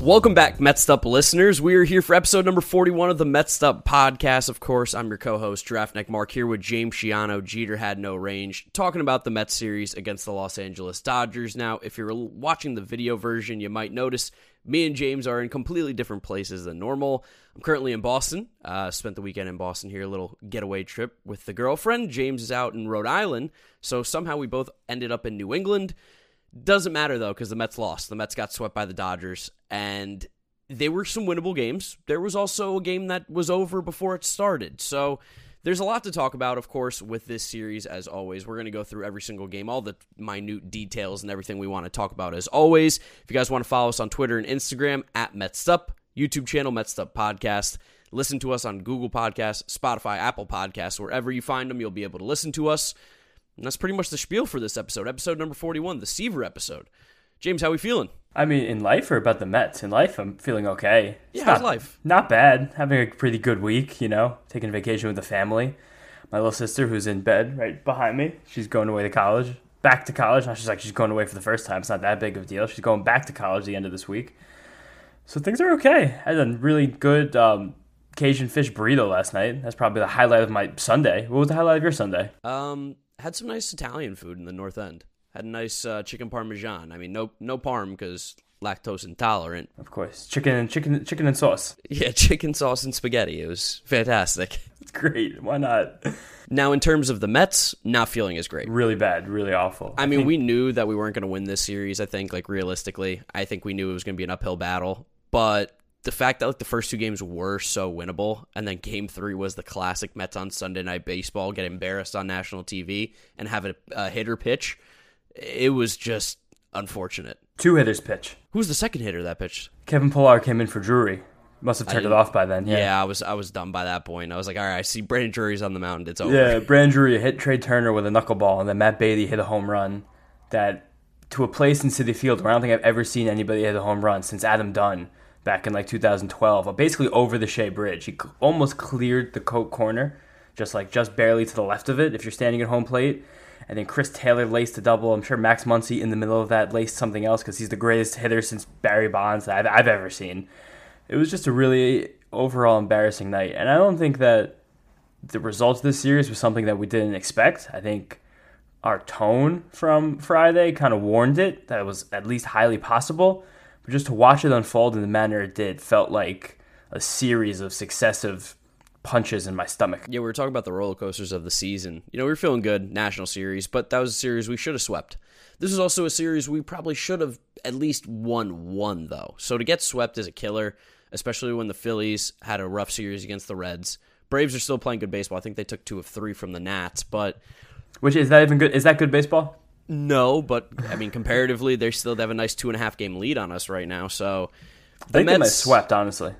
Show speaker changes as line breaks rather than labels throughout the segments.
Welcome back, Mets Up listeners. We are here for episode number 41 of the Mets Up podcast. Of course, I'm your co host, Draftneck Mark, here with James Shiano. Jeter had no range, talking about the Mets series against the Los Angeles Dodgers. Now, if you're watching the video version, you might notice me and James are in completely different places than normal. I'm currently in Boston. Uh, spent the weekend in Boston here, a little getaway trip with the girlfriend. James is out in Rhode Island, so somehow we both ended up in New England. Doesn't matter though because the Mets lost. The Mets got swept by the Dodgers, and they were some winnable games. There was also a game that was over before it started. So there's a lot to talk about, of course, with this series. As always, we're going to go through every single game, all the minute details and everything we want to talk about. As always, if you guys want to follow us on Twitter and Instagram at MetsUp, YouTube channel MetsUp Podcast. Listen to us on Google Podcasts, Spotify, Apple Podcasts, wherever you find them, you'll be able to listen to us. And that's pretty much the spiel for this episode, episode number 41, the Seaver episode. James, how are we feeling?
I mean, in life or about the Mets? In life, I'm feeling okay.
It's yeah, how's life?
Not bad. Having a pretty good week, you know, taking a vacation with the family. My little sister, who's in bed right behind me, she's going away to college. Back to college. Now she's like, she's going away for the first time. It's not that big of a deal. She's going back to college the end of this week. So things are okay. I had a really good um, Cajun fish burrito last night. That's probably the highlight of my Sunday. What was the highlight of your Sunday?
Um, had some nice Italian food in the North End. Had a nice uh, chicken parmesan. I mean, no no parm because lactose intolerant.
Of course, chicken and chicken chicken and sauce.
Yeah, chicken sauce and spaghetti. It was fantastic.
It's great. Why not?
Now, in terms of the Mets, not feeling as great.
Really bad. Really awful.
I, I mean, think... we knew that we weren't going to win this series. I think, like realistically, I think we knew it was going to be an uphill battle. But the fact that like the first two games were so winnable, and then Game Three was the classic Mets on Sunday Night Baseball get embarrassed on national TV and have a, a hitter pitch, it was just unfortunate.
Two hitters pitch.
Who's the second hitter that pitched?
Kevin Pillar came in for Drury. Must have turned it off by then. Yeah.
yeah. I was I was done by that point. I was like, all right, I see Brandon Drury's on the mound. It's over.
Yeah, Brandon Drury hit Trea Turner with a knuckleball, and then Matt Beaty hit a home run that to a place in Citi Field where I don't think I've ever seen anybody hit a home run since Adam Dunn back in like 2012, uh, basically over the Shea Bridge. He almost cleared the coat corner, just like just barely to the left of it if you're standing at home plate. And then Chris Taylor laced a double. I'm sure Max Muncy in the middle of that laced something else because he's the greatest hitter since Barry Bonds that I've, I've ever seen. It was just a really overall embarrassing night. And I don't think that the results of this series was something that we didn't expect. I think our tone from Friday kind of warned it that it was at least highly possible. Just to watch it unfold in the manner it did felt like a series of successive punches in my stomach.
Yeah, we were talking about the roller coasters of the season. You know, we were feeling good, national series, but that was a series we should have swept. This is also a series we probably should have at least won one, though. So to get swept is a killer, especially when the Phillies had a rough series against the Reds. Braves are still playing good baseball. I think they took two of three from the Nats, but.
Which is that even good? Is that good baseball?
No, but I mean, comparatively, they still have a nice two and a half game lead on us right now. So
the I think Mets, they might swept, honestly.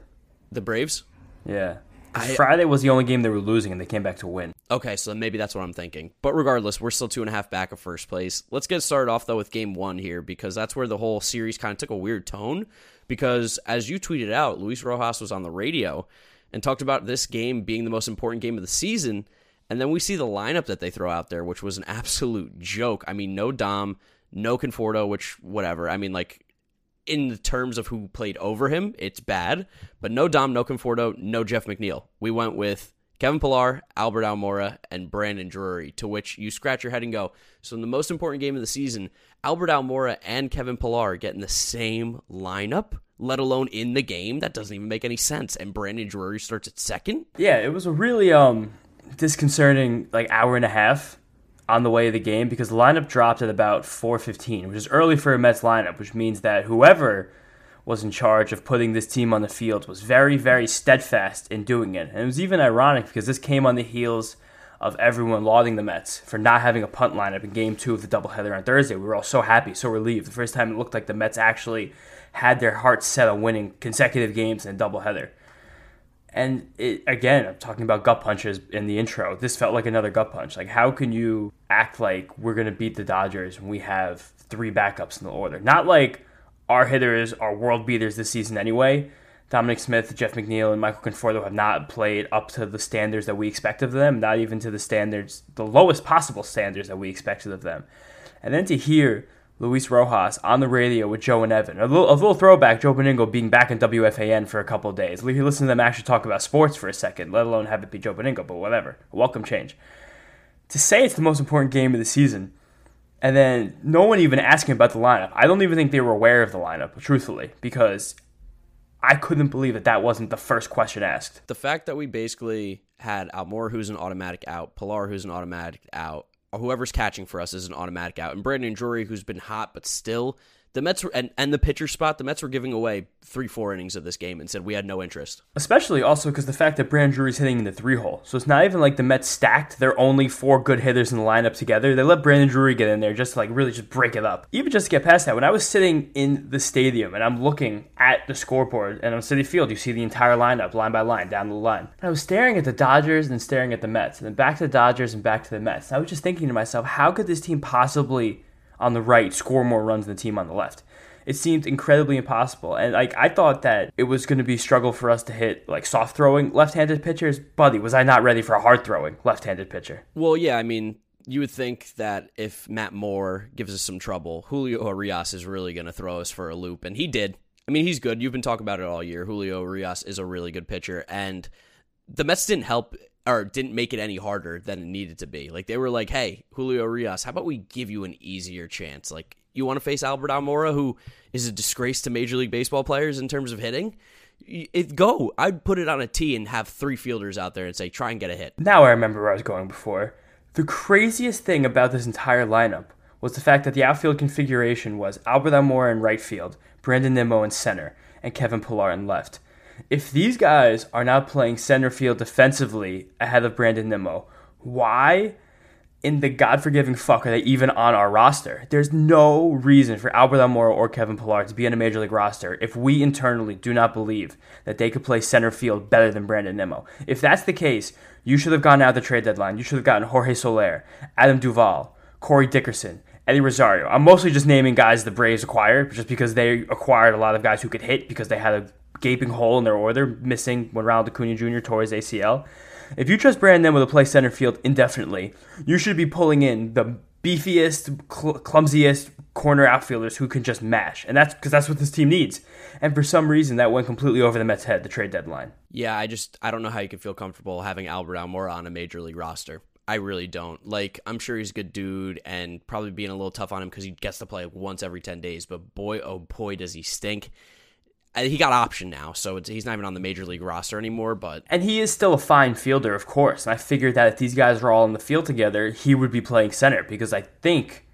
The Braves.
Yeah. I, Friday was the only game they were losing, and they came back to win.
Okay, so maybe that's what I'm thinking. But regardless, we're still two and a half back of first place. Let's get started off though with game one here because that's where the whole series kind of took a weird tone. Because as you tweeted out, Luis Rojas was on the radio and talked about this game being the most important game of the season and then we see the lineup that they throw out there, which was an absolute joke. I mean, no Dom, no Conforto, which whatever. I mean, like in the terms of who played over him, it's bad. But no Dom, no Conforto, no Jeff McNeil. We went with Kevin Pillar, Albert Almora, and Brandon Drury, to which you scratch your head and go, so in the most important game of the season, Albert Almora and Kevin Pillar get in the same lineup, let alone in the game? That doesn't even make any sense. And Brandon Drury starts at second?
Yeah, it was a really um disconcerting like hour and a half on the way of the game because the lineup dropped at about 4:15, which is early for a Mets lineup, which means that whoever was in charge of putting this team on the field was very very steadfast in doing it. And it was even ironic because this came on the heels of everyone lauding the Mets for not having a punt lineup in game 2 of the doubleheader on Thursday. We were all so happy, so relieved. The first time it looked like the Mets actually had their hearts set on winning consecutive games in a doubleheader. And it, again, I'm talking about gut punches in the intro. This felt like another gut punch. Like, how can you act like we're going to beat the Dodgers when we have three backups in the order? Not like our hitters are world beaters this season anyway. Dominic Smith, Jeff McNeil, and Michael Conforto have not played up to the standards that we expect of them, not even to the standards, the lowest possible standards that we expected of them. And then to hear Luis Rojas on the radio with Joe and Evan. A little, a little throwback, Joe Benigno being back in WFAN for a couple days. You listen to them actually talk about sports for a second, let alone have it be Joe Benigno, but whatever. welcome change. To say it's the most important game of the season, and then no one even asking about the lineup. I don't even think they were aware of the lineup, truthfully, because I couldn't believe that that wasn't the first question asked.
The fact that we basically had Almora, who's an automatic out, Pillar, who's an automatic out, whoever's catching for us is an automatic out. And Brandon Drury, who's been hot, but still the Mets were, and, and the pitcher spot, the Mets were giving away three, four innings of this game and said we had no interest.
Especially also because the fact that Brandon Drury's hitting in the three hole. So it's not even like the Mets stacked their only four good hitters in the lineup together. They let Brandon Drury get in there just to like really just break it up. Even just to get past that, when I was sitting in the stadium and I'm looking at the scoreboard and on Citi Field, you see the entire lineup line by line down the line. And I was staring at the Dodgers and staring at the Mets and then back to the Dodgers and back to the Mets. And I was just thinking to myself, how could this team possibly on the right score more runs than the team on the left? it seemed incredibly impossible. And like I thought that it was going to be a struggle for us to hit like soft throwing left-handed pitchers. Buddy, was I not ready for a hard throwing left-handed pitcher?
Well, yeah, I mean, you would think that if Matt Moore gives us some trouble, Julio Urias is really going to throw us for a loop, and he did. I mean, he's good. You've been talking about it all year. Julio Urias is a really good pitcher, and the Mets didn't help or didn't make it any harder than it needed to be. Like they were like, "Hey, Julio Urias, how about we give you an easier chance? Like you want to face Albert Almora, who is a disgrace to Major League Baseball players in terms of hitting. It go. I'd put it on a tee and have three fielders out there and say, try and get a hit.
Now I remember where I was going before. The craziest thing about this entire lineup was the fact that the outfield configuration was Albert Almora in right field, Brandon Nimmo in center, and Kevin Pillar in left. If these guys are now playing center field defensively ahead of Brandon Nimmo, why in the God forgiving fuck are they even on our roster? There's no reason for Albert Almora or Kevin Pillar to be on a major league roster if we internally do not believe that they could play center field better than Brandon Nimmo. If that's the case, you should have gone out the trade deadline. You should have gotten Jorge Soler, Adam Duvall, Corey Dickerson, Eddie Rosario. I'm mostly just naming guys the Braves acquired just because they acquired a lot of guys who could hit because they had a gaping hole in their order missing when Ronald Acuna Jr. tore his ACL. If you trust Brandon with to play center field indefinitely, you should be pulling in the beefiest, cl- clumsiest corner outfielders who can just mash, and that's because that's what this team needs. And for some reason, that went completely over the Mets' head. The trade deadline.
Yeah, I just I don't know how you can feel comfortable having Albert Almora on a major league roster. I really don't. Like, I'm sure he's a good dude and probably being a little tough on him because he gets to play once every 10 days. But boy, oh boy, does he stink Uh, he got option now, so he's not even on the major league roster anymore. But
and he is still a fine fielder, of course. And I figured that if these guys were all in the field together, he would be playing center because I think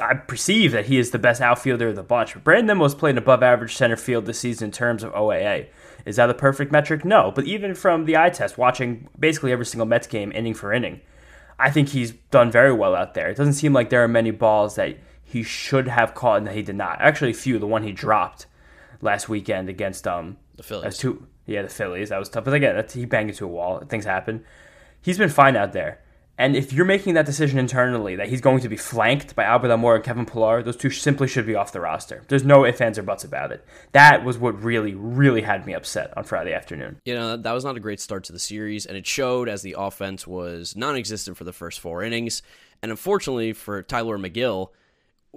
I perceive that he is the best outfielder of the bunch. But Brandon Nimmo's played above average center field this season in terms of OAA. Is that a perfect metric? No. But even from the eye test, watching basically every single Mets game, inning for inning, I think he's done very well out there. It doesn't seem like there are many balls that he should have caught and that he did not. Actually, few. The one he dropped last weekend against um
the Phillies.
Two, yeah, the Phillies. That was tough. But again, he banged into a wall. Things happen. He's been fine out there. And if you're making that decision internally that he's going to be flanked by Albert Almora and Kevin Pillar, those two simply should be off the roster. There's no ifs, ands, or buts about it. That was what really, really had me upset on Friday afternoon.
You know, that was not a great start to the series, and it showed as the offense was non existent for the first four innings. And unfortunately for Tyler Megill,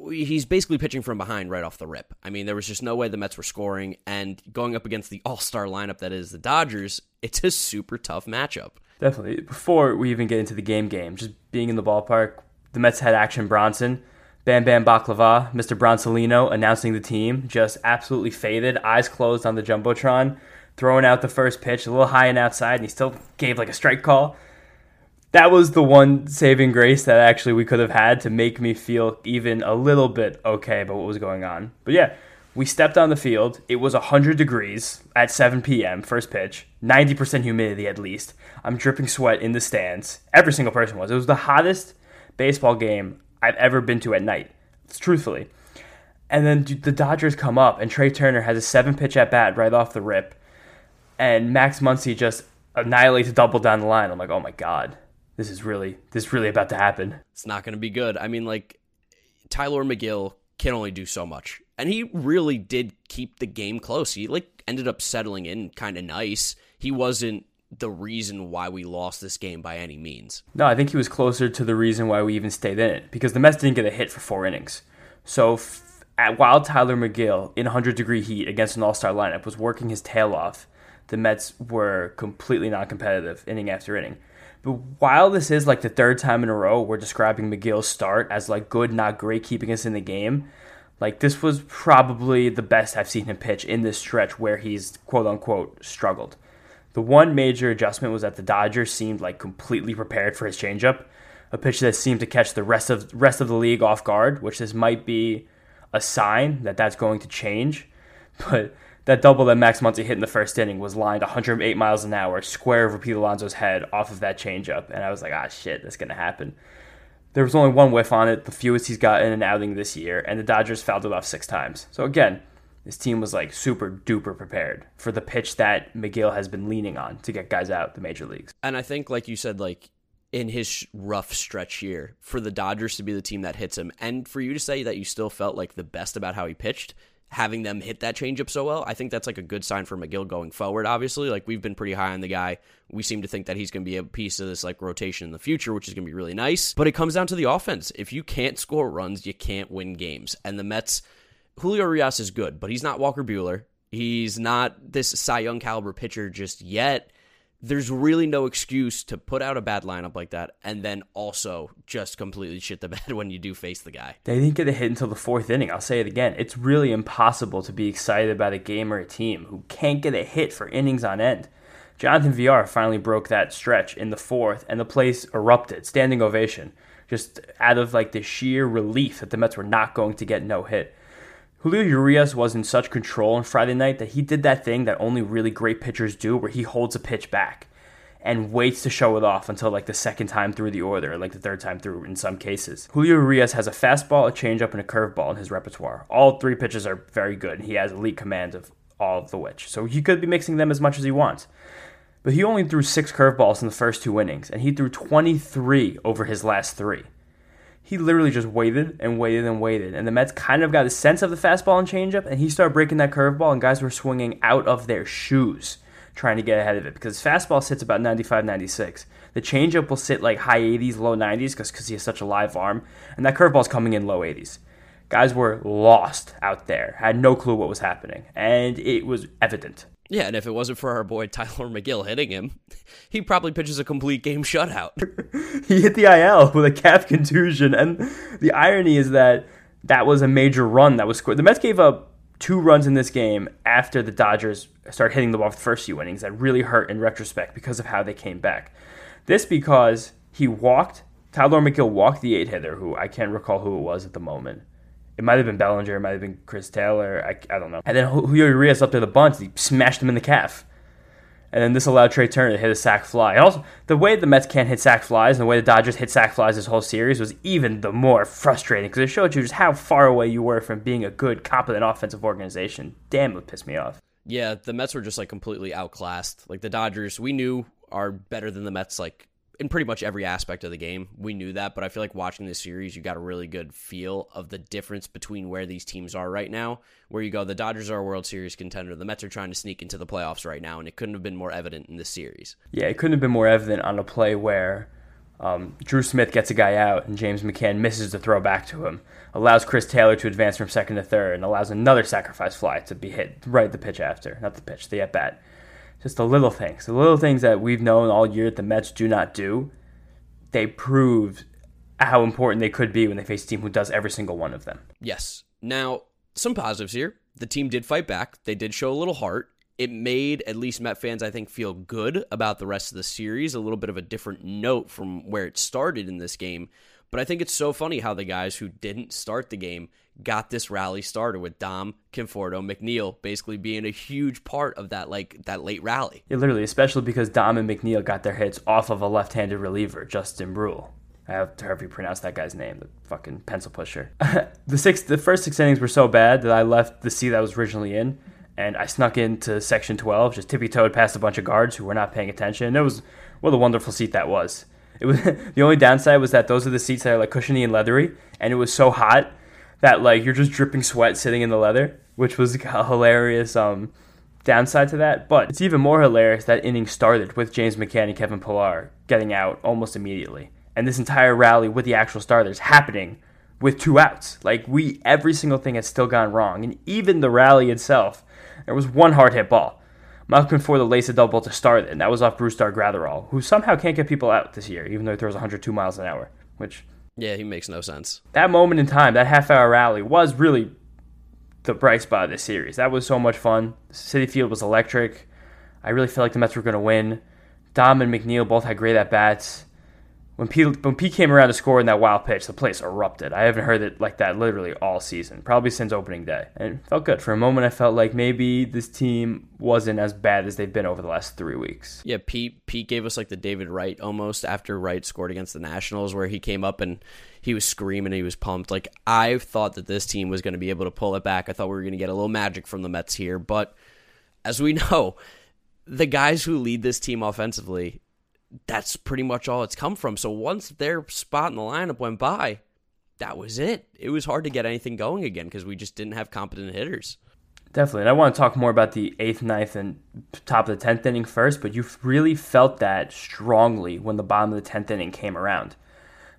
he's basically pitching from behind right off the rip. I mean, there was just no way the Mets were scoring, and going up against the all star lineup that is the Dodgers, it's a super tough matchup.
Definitely. Before we even get into the game game, just being in the ballpark, the Mets had Action Bronson. Bam Bam Baklava, Mr. Bronsolino announcing the team, just absolutely faded, eyes closed on the Jumbotron, throwing out the first pitch, a little high and outside, and he still gave like a strike call. That was the one saving grace that actually we could have had to make me feel even a little bit okay about what was going on. But yeah, we stepped on the field. It was 100 degrees at 7 p.m., first pitch, 90% humidity at least. I'm dripping sweat in the stands. Every single person was. It was the hottest baseball game I've ever been to at night, truthfully. And then the Dodgers come up, and Trea Turner has a seven pitch at bat right off the rip. And Max Muncy just annihilates a double down the line. I'm like, oh my God, this is really, this is really about to happen.
It's not going to be good. I mean, like, Tyler Megill can only do so much. And he really did keep the game close. He like ended up settling in kind of nice. He wasn't the reason why we lost this game by any means.
No, I think he was closer to the reason why we even stayed in it because the Mets didn't get a hit for four innings. So f- at, while Tyler Megill in 100 degree heat against an all-star lineup was working his tail off, the Mets were completely non-competitive inning after inning. But while this is like the third time in a row we're describing Megill's start as like good, not great, keeping us in the game, like this was probably the best I've seen him pitch in this stretch where he's quote unquote struggled. The one major adjustment was that the Dodgers seemed like completely prepared for his changeup, a pitch that seemed to catch the rest of rest of the league off guard, which this might be a sign that that's going to change. But that double that Max Muncy hit in the first inning was lined 108 miles an hour, square over Pete Alonso's head off of that changeup, and I was like, ah, shit, that's gonna happen. There was only one whiff on it, the fewest he's gotten in an outing this year, and the Dodgers fouled it off six times. So again, this team was like super duper prepared for the pitch that Megill has been leaning on to get guys out the major leagues.
And I think, like you said, like in his rough stretch here, for the Dodgers to be the team that hits him, and for you to say that you still felt like the best about how he pitched, having them hit that changeup so well, I think that's like a good sign for Megill going forward. Obviously, like we've been pretty high on the guy. We seem to think that he's going to be a piece of this like rotation in the future, which is going to be really nice. But it comes down to the offense. If you can't score runs, you can't win games. And the Mets, Julio Urias is good, but he's not Walker Buehler. He's not this Cy Young caliber pitcher just yet there's really no excuse to put out a bad lineup like that and then also just completely shit the bed when you do face the guy.
They didn't get a hit until the fourth inning. I'll say it again. It's really impossible to be excited about a game or a team who can't get a hit for innings on end. Jonathan Villar finally broke that stretch in the fourth, and the place erupted, standing ovation, just out of like the sheer relief that the Mets were not going to get no hit. Julio Urias was in such control on Friday night that he did that thing that only really great pitchers do, where he holds a pitch back and waits to show it off until like the second time through the order, like the third time through in some cases. Julio Urias has a fastball, a changeup, and a curveball in his repertoire. All three pitches are very good, and he has elite command of all of the which. So he could be mixing them as much as he wants. But he only threw six curveballs in the first two innings, and he threw 23 over his last three he literally just waited and waited and waited. And the Mets kind of got a sense of the fastball and changeup, and he started breaking that curveball, and guys were swinging out of their shoes trying to get ahead of it because fastball sits about 95, 96. The changeup will sit like high 80s, low 90s because he has such a live arm, and that curveball's coming in low 80s. Guys were lost out there, had no clue what was happening, and it was evident.
Yeah, and if it wasn't for our boy Tyler Megill hitting him, he probably pitches a complete game shutout.
he hit the IL with a calf contusion, and the irony is that that was a major run that was scored. The Mets gave up two runs in this game after the Dodgers started hitting the ball for the first few innings that really hurt in retrospect because of how they came back. This because he walked, Tyler Megill walked the eight hitter, who I can't recall who it was at the moment. It might have been Bellinger, it might have been Chris Taylor. I, I don't know. And then Julio Urias up there the bunt, he smashed him in the calf. And then this allowed Trea Turner to hit a sac fly. And also, the way the Mets can't hit sac flies and the way the Dodgers hit sac flies this whole series was even the more frustrating because it showed you just how far away you were from being a good, competent offensive organization. Damn, it pissed me off.
Yeah, the Mets were just like completely outclassed. Like the Dodgers, we knew are better than the Mets like in pretty much every aspect of the game. We knew that, but I feel like watching this series, you got a really good feel of the difference between where these teams are right now. Where you go, the Dodgers are a World Series contender, the Mets are trying to sneak into the playoffs right now, and it couldn't have been more evident in this series.
Yeah, it couldn't have been more evident on a play where um, Drew Smith gets a guy out and James McCann misses the throw back to him, allows Chris Taylor to advance from second to third, and allows another sacrifice fly to be hit right the pitch after, not the pitch, the at bat. Just the little things, the little things that we've known all year that the Mets do not do they proved how important they could be when they face a team who does every single one of them.
Yes. Now, some positives here. The team did fight back. They did show a little heart. it made at least Met fans, I think, feel good about the rest of the series. A little bit of a different note from where it started in this game. But I think it's so funny how the guys who didn't start the game got this rally started with Dom, Conforto, McNeil basically being a huge part of that like that late rally.
Yeah, literally, especially because Dom and McNeil got their hits off of a left-handed reliever, Justin Bruihl. I have to however you pronounce that guy's name, the fucking pencil pusher. the six, the first six innings were so bad that I left the seat I was originally in, and I snuck into section twelve, just tippy toed past a bunch of guards who were not paying attention. it was what a wonderful seat that was. It was the only downside was that those are the seats that are like cushiony and leathery, and it was so hot that like you're just dripping sweat sitting in the leather, which was a hilarious um, downside to that. But it's even more hilarious that inning started with James McCann and Kevin Pillar getting out almost immediately, and this entire rally with the actual starters happening with two outs. Like we, every single thing had still gone wrong, and even the rally itself, there was one hard hit ball. Malcolm Conforto laced a double to start and that was off Brusdar Graterol, who somehow can't get people out this year, even though he throws 102 miles an hour, which
yeah, he makes no sense.
That moment in time, that half hour rally, was really the bright spot of this series. That was so much fun. Citi Field was electric. I really felt like the Mets were going to win. Dom and McNeil both had great at bats when Pete when Pete came around to score in that wild pitch, the place erupted. I haven't heard it like that literally all season, probably since opening day, and it felt good. For a moment, I felt like maybe this team wasn't as bad as they've been over the last three weeks.
Yeah, Pete Pete gave us like the David Wright almost after Wright scored against the Nationals, where he came up and he was screaming, he was pumped. Like I thought that this team was going to be able to pull it back. I thought we were going to get a little magic from the Mets here, but as we know, the guys who lead this team offensively that's pretty much all it's come from. So once their spot in the lineup went by, that was it. It was hard to get anything going again because we just didn't have competent hitters.
Definitely. And I want to talk more about the eighth, ninth, and top of the tenth inning first, but you really felt that strongly when the bottom of the tenth inning came around.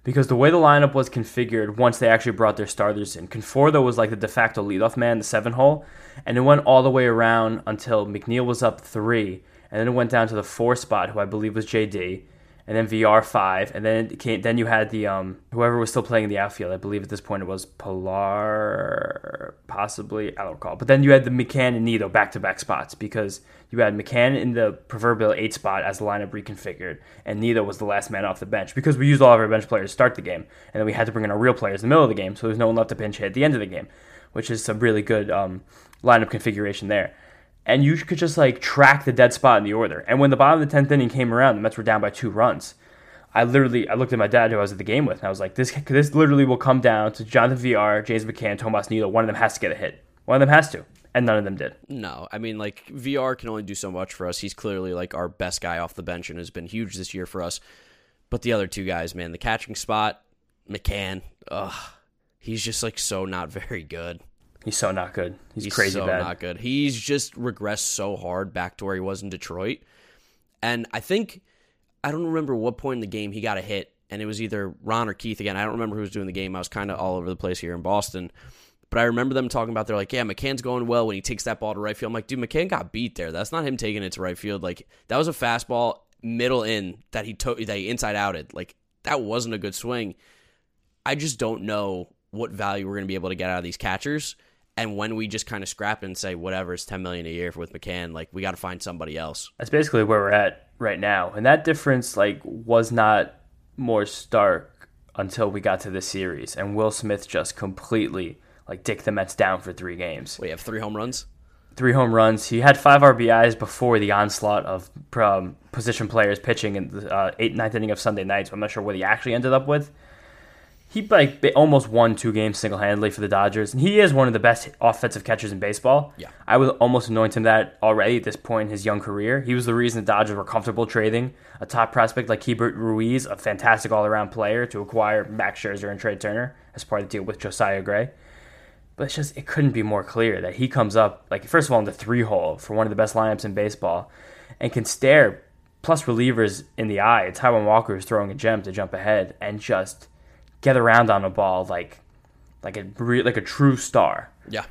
Because the way the lineup was configured once they actually brought their starters in, Conforto was like the de facto leadoff man, the seven hole, and it went all the way around until McNeil was up three, and then it went down to the four spot, who I believe was JD, and then Villar five, and then came, then you had the um whoever was still playing in the outfield. I believe at this point it was Pillar, possibly I don't recall. But then you had the McCann and Nido back to back spots because you had McCann in the proverbial eight spot as the lineup reconfigured, and Nido was the last man off the bench because we used all of our bench players to start the game, and then we had to bring in our real players in the middle of the game, so there's no one left to pinch hit at the end of the game, which is some really good um, lineup configuration there and you could just like track the dead spot in the order. And when the bottom of the tenth inning came around, the Mets were down by two runs. I literally I looked at my dad who I was at the game with, and I was like, this this literally will come down to Jonathan Villar, James McCann, Tomas Nido. One of them has to get a hit. One of them has to, and none of them did.
No, I mean like Villar can only do so much for us. He's clearly like our best guy off the bench and has been huge this year for us. But the other two guys, man, the catching spot, McCann, ugh, he's just like so not very good.
He's so not good. He's, He's crazy
so
bad.
not good. He's just regressed so hard back to where he was in Detroit. And I think I don't remember what point in the game he got a hit, and it was either Ron or Keith again. I don't remember who was doing the game. I was kind of all over the place here in Boston. But I remember them talking about they're like, yeah, McCann's going well when he takes that ball to right field. I'm like, dude, McCann got beat there. That's not him taking it to right field. Like that was a fastball middle in that he took that he inside outed. Like that wasn't a good swing. I just don't know what value we're going to be able to get out of these catchers. And when we just kind of scrap and say whatever, it's ten million a year with McCann, like we got to find somebody else.
That's basically where we're at right now, and that difference like was not more stark until we got to the series, and Will Smith just completely like dick the Mets down for three games.
We have three home runs.
Three home runs. He had five RBIs before the onslaught of um, position players pitching in the uh, eighth, ninth inning of Sunday night. So I'm not sure what he actually ended up with he like almost won two games single handedly for the Dodgers, and he is one of the best offensive catchers in baseball.
Yeah,
I would almost anoint him that already at this point in his young career. He was the reason the Dodgers were comfortable trading a top prospect like Keibert Ruiz, a fantastic all around player, to acquire Max Scherzer and Trea Turner as part of the deal with Josiah Gray. But it's just it couldn't be more clear that he comes up like first of all in the three hole for one of the best lineups in baseball, and can stare plus relievers in the eye. Taijuan Walker is throwing a gem to jump ahead and just get around on a ball like like a like a true star.
Yeah.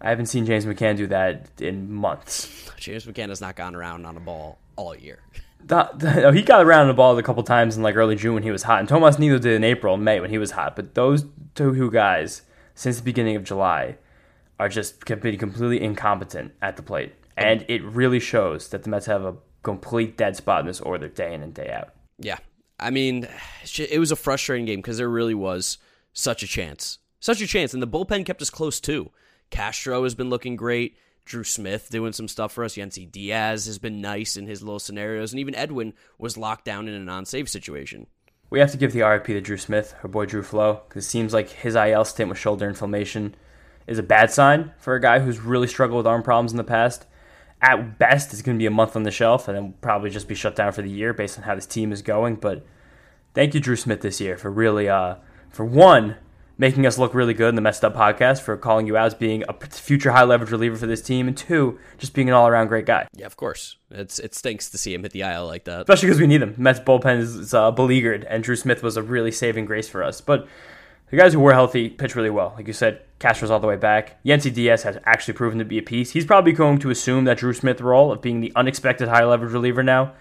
I haven't seen James McCann do that in months.
James McCann has not gone around on a ball all year.
The, the, he got around the ball a couple times in like early June when he was hot, and Tomas Nido did in April May when he was hot. But those two guys, since the beginning of July, are just been completely incompetent at the plate. And it really shows that the Mets have a complete dead spot in this order day in and day out.
Yeah. I mean, it was a frustrating game because there really was such a chance. Such a chance. And the bullpen kept us close too. Castro has been looking great. Drew Smith doing some stuff for us. Yennsy Diaz has been nice in his little scenarios. And even Edwin was locked down in a non save situation.
We have to give the RIP to Drew Smith, our boy Drew Flo, because it seems like his IL stint with shoulder inflammation is a bad sign for a guy who's really struggled with arm problems in the past. At best, it's going to be a month on the shelf and then probably just be shut down for the year based on how this team is going. But thank you, Drew Smith, this year for really, uh, for one, making us look really good in the Mets Up podcast for calling you out as being a future high leverage reliever for this team, and two, just being an all around great guy.
Yeah, of course. It's it stinks to see him hit the aisle like that,
especially because we need him. Mets bullpen is uh, beleaguered, and Drew Smith was a really saving grace for us. But the guys who were healthy pitched really well. Like you said, Castro's all the way back. Yennsy Diaz has actually proven to be a piece. He's probably going to assume that Drew Smith role of being the unexpected high leverage reliever now.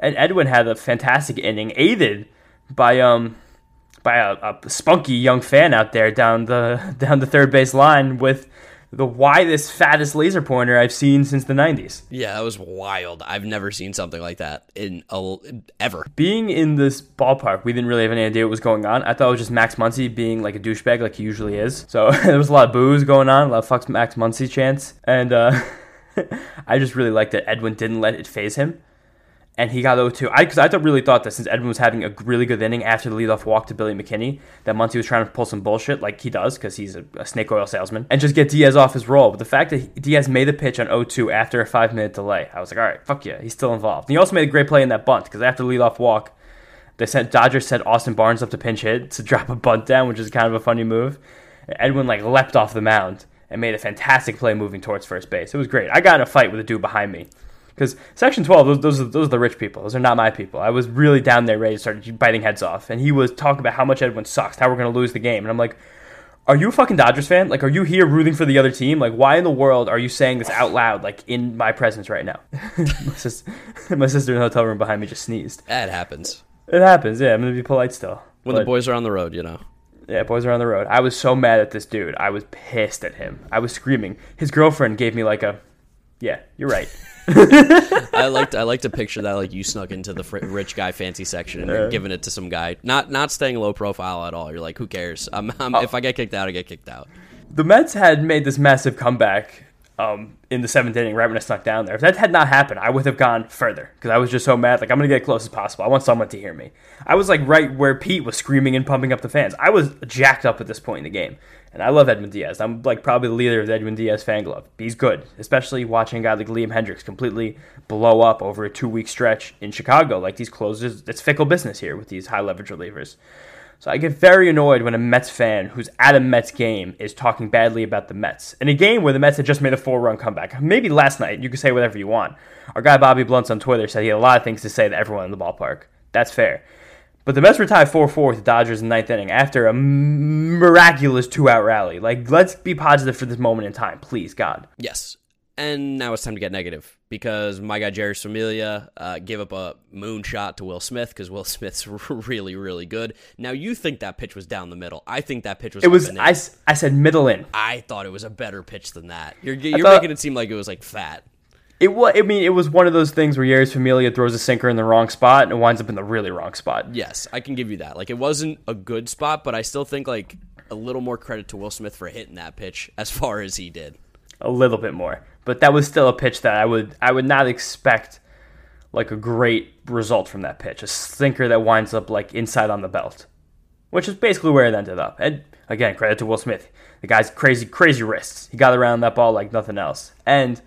And Edwin had a fantastic inning, aided by um by a, a, spunky young fan out there down the down the third base line with the widest, fattest laser pointer I've seen since the 90s.
Yeah, that was wild. I've never seen something like that in a, ever.
Being in this ballpark, we didn't really have any idea what was going on. I thought it was just Max Muncy being like a douchebag like he usually is. So there was a lot of boos going on, a lot of fucks Max Muncy chants. And uh, I just really liked that Edwin didn't let it phase him and he got 0-2. I because I really thought that since Edwin was having a really good inning after the leadoff walk to Billy McKinney, that Muncy was trying to pull some bullshit like he does because he's a, a, snake oil salesman and just get Diaz off his roll. But the fact that Diaz made the pitch on 0-2 after a five minute delay, I was like, all right, fuck yeah, he's still involved. And he also made a great play in that bunt because after the leadoff walk, they sent Dodgers sent Austin Barnes up to pinch hit to drop a bunt down, which is kind of a funny move. Edwin like leapt off the mound and made a fantastic play moving towards first base. It was great. I got in a fight with a dude behind me because Section 12, those, those, are, those are the rich people. Those are not my people. I was really down there ready to start biting heads off. And he was talking about how much Edwin sucks, how we're going to lose the game. And I'm like, are you a fucking Dodgers fan? Like, are you here rooting for the other team? Like, why in the world are you saying this out loud, like, in my presence right now? my, sister, my sister in the hotel room behind me just sneezed.
That happens.
It happens, yeah. I'm going to be polite still.
When but, the boys are on the road, you know.
Yeah, boys are on the road. I was so mad at this dude. I was pissed at him. I was screaming. His girlfriend gave me, like, a, yeah, you're right.
I like I like to picture that like you snuck into the fr- rich guy fancy section and you're giving it to some guy, not not staying low profile at all. You're like, who cares? I'm, I'm, oh. If I get kicked out, I get kicked out.
The Mets had made this massive comeback um, in the seventh inning right when I snuck down there. If that had not happened, I would have gone further because I was just so mad. Like I'm gonna get as close as possible. I want someone to hear me. I was like right where Pete was screaming and pumping up the fans. I was jacked up at this point in the game. And I love Edwin Diaz. I'm like probably the leader of the Edwin Diaz fan club. He's good, especially watching a guy like Liam Hendriks completely blow up over a two week stretch in Chicago. Like these closers, it's fickle business here with these high leverage relievers. So I get very annoyed when a Mets fan who's at a Mets game is talking badly about the Mets. In a game where the Mets had just made a four run comeback. Maybe last night, you can say whatever you want. Our guy Bobby Blunts on Twitter said he had a lot of things to say to everyone in the ballpark. That's fair. But the Mets were tied 4 4 with the Dodgers in the ninth inning after a miraculous two out rally. Like, let's be positive for this moment in time, please, God.
Yes. And now it's time to get negative because my guy Jeurys Familia uh, gave up a moonshot to Will Smith because Will Smith's really, really good. Now you think that pitch was down the middle. I think that pitch was.
It was. I, I said middle in.
I thought it was a better pitch than that. You're, you're thought, making it seem like it was like fat.
It was. I mean, it was one of those things where Jeurys Familia throws a sinker in the wrong spot and it winds up in the really wrong spot.
Yes, I can give you that. Like it wasn't a good spot, but I still think like a little more credit to Will Smith for hitting that pitch as far as he did.
A little bit more, but that was still a pitch that I would I would not expect like a great result from that pitch. A sinker that winds up like inside on the belt, which is basically where it ended up. And again, credit to Will Smith. The guy's crazy, crazy wrists. He got around that ball like nothing else, and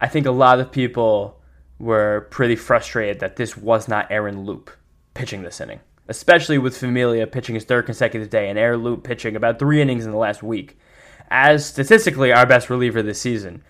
I think a lot of people were pretty frustrated that this was not Aaron Loup pitching this inning, especially with Familia pitching his third consecutive day and Aaron Loup pitching about three innings in the last week. As statistically our best reliever this season,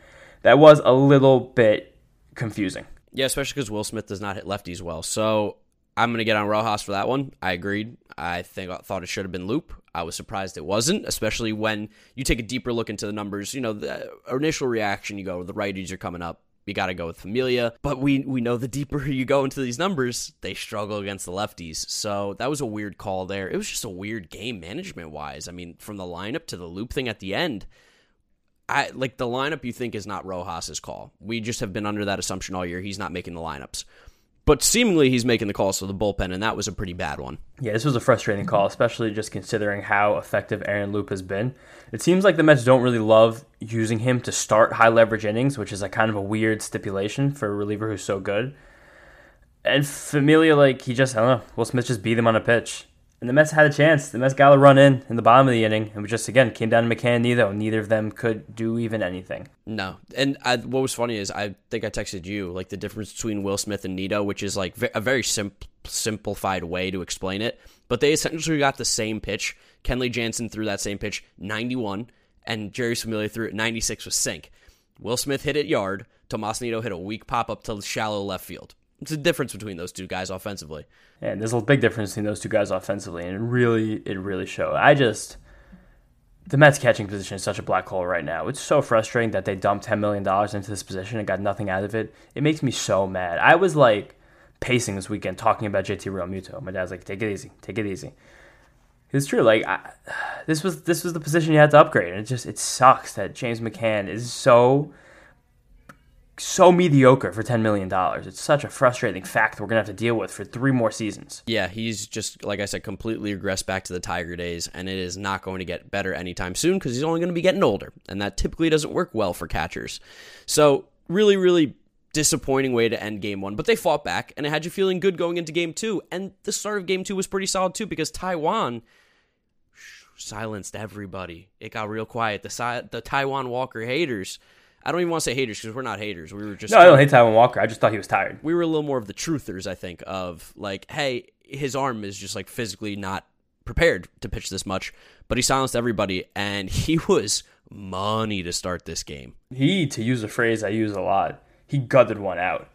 that was a little bit confusing.
Yeah, especially because Will Smith does not hit lefties well. So I'm going to get on Rojas for that one. I agreed. I think I thought it should have been Loup. I was surprised it wasn't, especially when you take a deeper look into the numbers. You know, the initial reaction, you go, the righties are coming up. You got to go with Familia, but we we know the deeper you go into these numbers, they struggle against the lefties. So that was a weird call there. It was just a weird game management wise. I mean, from the lineup to the Loup thing at the end, I like the lineup you think is not Rojas's call. We just have been under that assumption all year. He's not making the lineups. But seemingly he's making the calls for the bullpen, and that was a pretty bad one.
Yeah, this was a frustrating call, especially just considering how effective Aaron Loup has been. It seems like the Mets don't really love using him to start high leverage innings, which is a kind of a weird stipulation for a reliever who's so good. And Familia, like, he just, I don't know, Will Smith just beat him on a pitch. And the Mets had a chance. The Mets got a run in in the bottom of the inning. and just, again, came down to McCann and Nido. Neither of them could do even anything.
No. And I, what was funny is I think I texted you, like, the difference between Will Smith and Nido, which is, like, a very simp- simplified way to explain it. But they essentially got the same pitch. Kenley Jansen threw that same pitch 91, and Jeurys Familia threw it 96 with sink. Will Smith hit it yard. Tomas Nido hit a weak pop up to the shallow left field. It's a difference between those two guys offensively.
And there's a big difference between those two guys offensively, and it really, it really showed. I just, the Mets catching position is such a black hole right now. It's so frustrating that they dumped ten million dollars into this position and got nothing out of it. It makes me so mad. I was like pacing this weekend talking about JT Realmuto. My dad's like, "Take it easy, take it easy." It's true. Like I, this was this was the position you had to upgrade, and it just it sucks that James McCann is so so mediocre for $10 million. It's such a frustrating fact we're going to have to deal with for three more seasons.
Yeah, he's just, like I said, completely regressed back to the Tiger days, and it is not going to get better anytime soon because he's only going to be getting older, and that typically doesn't work well for catchers. So, really, really disappointing way to end game one, but they fought back, and it had you feeling good going into game two, and the start of game two was pretty solid too because Taijuan silenced everybody. It got real quiet. The, the Taijuan Walker haters I don't even want to say haters because we're not haters. We were just
no, I don't hate Taijuan Walker. I just thought he was tired.
We were a little more of the truthers, I think, of like, hey, his arm is just like physically not prepared to pitch this much, but he silenced everybody, and he was money to start this game.
He, to use a phrase I use a lot, he gutted one out.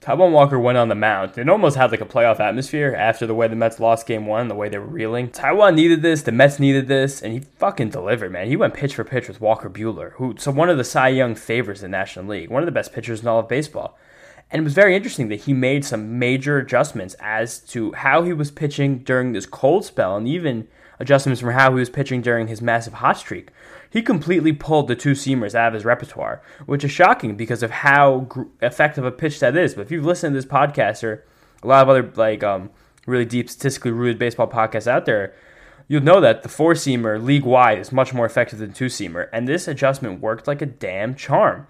Taijuan Walker went on the mound. It almost had like a playoff atmosphere after the way the Mets lost game one, the way they were reeling. Taijuan needed this, the Mets needed this, and he fucking delivered, man. He went pitch for pitch with Walker Buehler, who so one of the Cy Young favorites in the National League, one of the best pitchers in all of baseball. And it was very interesting that he made some major adjustments as to how he was pitching during this cold spell and even adjustments from how he was pitching during his massive hot streak he completely pulled the two seamers out of his repertoire, which is shocking because of how gr- effective a pitch that is. But if you've listened to this podcast or a lot of other like um, really deep statistically rooted baseball podcasts out there, you'll know that the four seamer league wide is much more effective than two seamer, and this adjustment worked like a damn charm.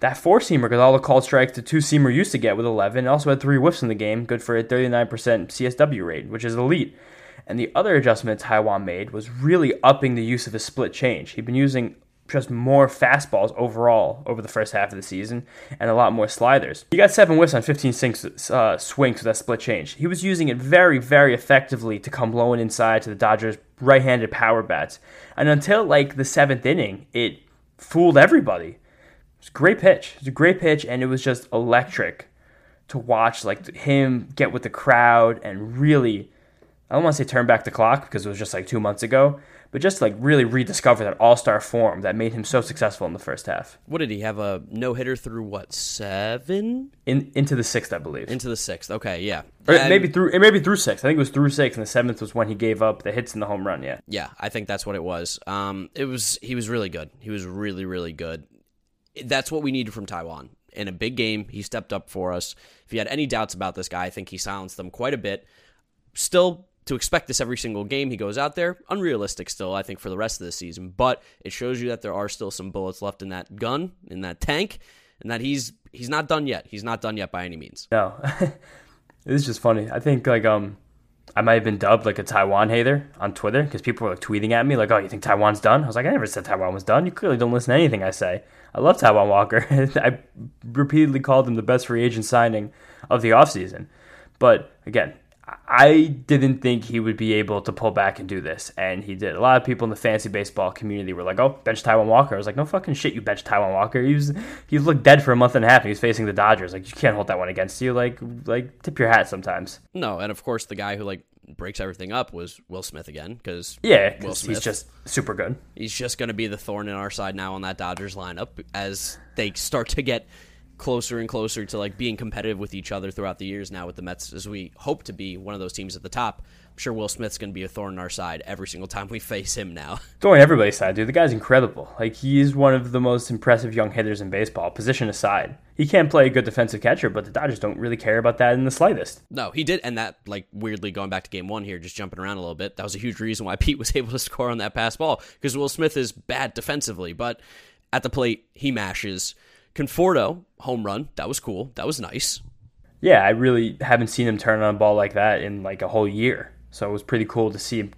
That four seamer got all the called strikes the two seamer used to get with 11, and also had three whiffs in the game, good for a 39% CSW rate, which is elite. And the other adjustment Taijuan made was really upping the use of his split change. He'd been using just more fastballs overall over the first half of the season and a lot more sliders. He got seven whiffs on 15 sinks, uh, swings with that split change. He was using it very, very effectively to come blowing inside to the Dodgers' right handed power bats. And until like the seventh inning, it fooled everybody. It was a great pitch. It was a great pitch, and it was just electric to watch like him get with the crowd and really I don't want to say turn back the clock because it was just like two months ago, but just like really rediscover that all star form that made him so successful in the first half.
What did he have a no hitter through what seven?
In into the sixth, I believe.
Into the sixth. Okay, yeah.
Or and, maybe through it maybe through six. I think it was through six, and the seventh was when he gave up the hits and the home run. Yeah.
Yeah, I think that's what it was. Um, it was he was really good. He was really really good. That's what we needed from Taijuan in a big game. He stepped up for us. If you had any doubts about this guy, I think he silenced them quite a bit. Still to expect this every single game he goes out there, unrealistic still, I think, for the rest of the season. But it shows you that there are still some bullets left in that gun, in that tank, and that he's he's not done yet. He's not done yet by any means.
No. it's just funny. I think like um I might have been dubbed like a Taijuan hater on Twitter because people were like tweeting at me like, "Oh, you think Taijuan's done?" I was like, "I never said Taijuan was done. You clearly don't listen to anything I say." I love Taijuan Walker. I repeatedly called him the best free agent signing of the offseason. But again, I didn't think he would be able to pull back and do this, and he did. A lot of people in the fantasy baseball community were like, "Oh, bench Taijuan Walker." I was like, "No fucking shit, you bench Taijuan Walker." He was he looked dead for a month and a half. And he was facing the Dodgers. Like you can't hold that one against you. Like like tip your hat sometimes.
No, and of course the guy who like breaks everything up was Will Smith again because
yeah, Will Smith, he's just super good.
He's just going to be the thorn in our side now on that Dodgers lineup as they start to get closer and closer to like being competitive with each other throughout the years now with the Mets as we hope to be one of those teams at the top. I'm sure Will Smith's going to be a thorn in our side every single time we face him now.
Thorn in everybody's side, dude. The guy's incredible. Like he's one of the most impressive young hitters in baseball, position aside. He can't play a good defensive catcher, but the Dodgers don't really care about that in the slightest.
No, he did, and that like weirdly going back to game one here, just jumping around a little bit. That was a huge reason why Pete was able to score on that pass ball because Will Smith is bad defensively, but at the plate he mashes. Conforto home run, that was cool. That was nice.
Yeah, I really haven't seen him turn on a ball like that in like a whole year. So it was pretty cool to see him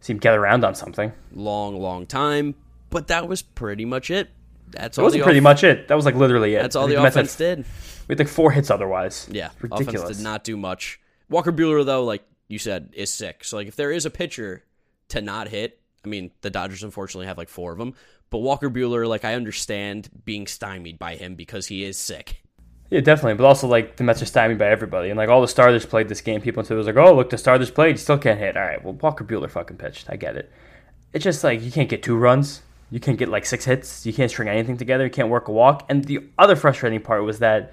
see him get around on something.
Long, long time, but that was pretty much it. That's
That
all.
wasn't pretty
off-
much it. That was like literally it.
That's all the
think Mets had-
offense did.
We had like four hits otherwise.
Yeah,
ridiculous.
offense did not do much. Walker Buehler, though, like you said, is sick. So like, if there is a pitcher to not hit, I mean, the Dodgers unfortunately have like four of them. But Walker Buehler, like, I understand being stymied by him because he is sick.
Yeah, definitely. But also, like, the Mets are stymied by everybody. And, like, all the starters played this game. People said, it was like, oh, look, the starters played. He still can't hit. All right, well, Walker Buehler fucking pitched. I get it. It's just like, you can't get two runs. You can't get, like, six hits. You can't string anything together. You can't work a walk. And the other frustrating part was that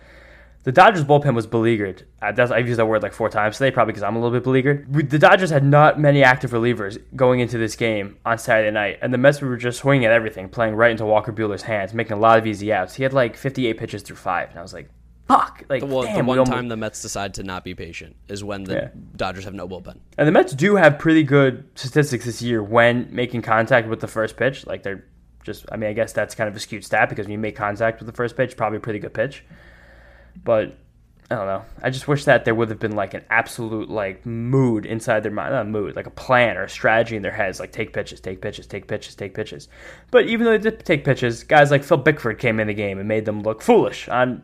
the Dodgers bullpen was beleaguered. Uh, that's, I've used that word like four times today, probably because I'm a little bit beleaguered. We- The Dodgers had not many active relievers going into this game on Saturday night, and the Mets were just swinging at everything, playing right into Walker Buehler's hands, making a lot of easy outs. He had like 58 pitches through five, and I was like, fuck. Like,
The one,
damn,
the one
almost-
time the Mets decide to not be patient is when the
Yeah.
Dodgers have no bullpen.
And the Mets do have pretty good statistics this year when making contact with the first pitch. Like they're just, I mean, I guess that's kind of a skewed stat because when you make contact with the first pitch, probably a pretty good pitch. But I don't know. I just wish that there would have been like an absolute like mood inside their mind, not a mood, like a plan or a strategy in their heads, like take pitches, take pitches, take pitches, take pitches. But even though they did take pitches, guys like Phil Bickford came in the game and made them look foolish on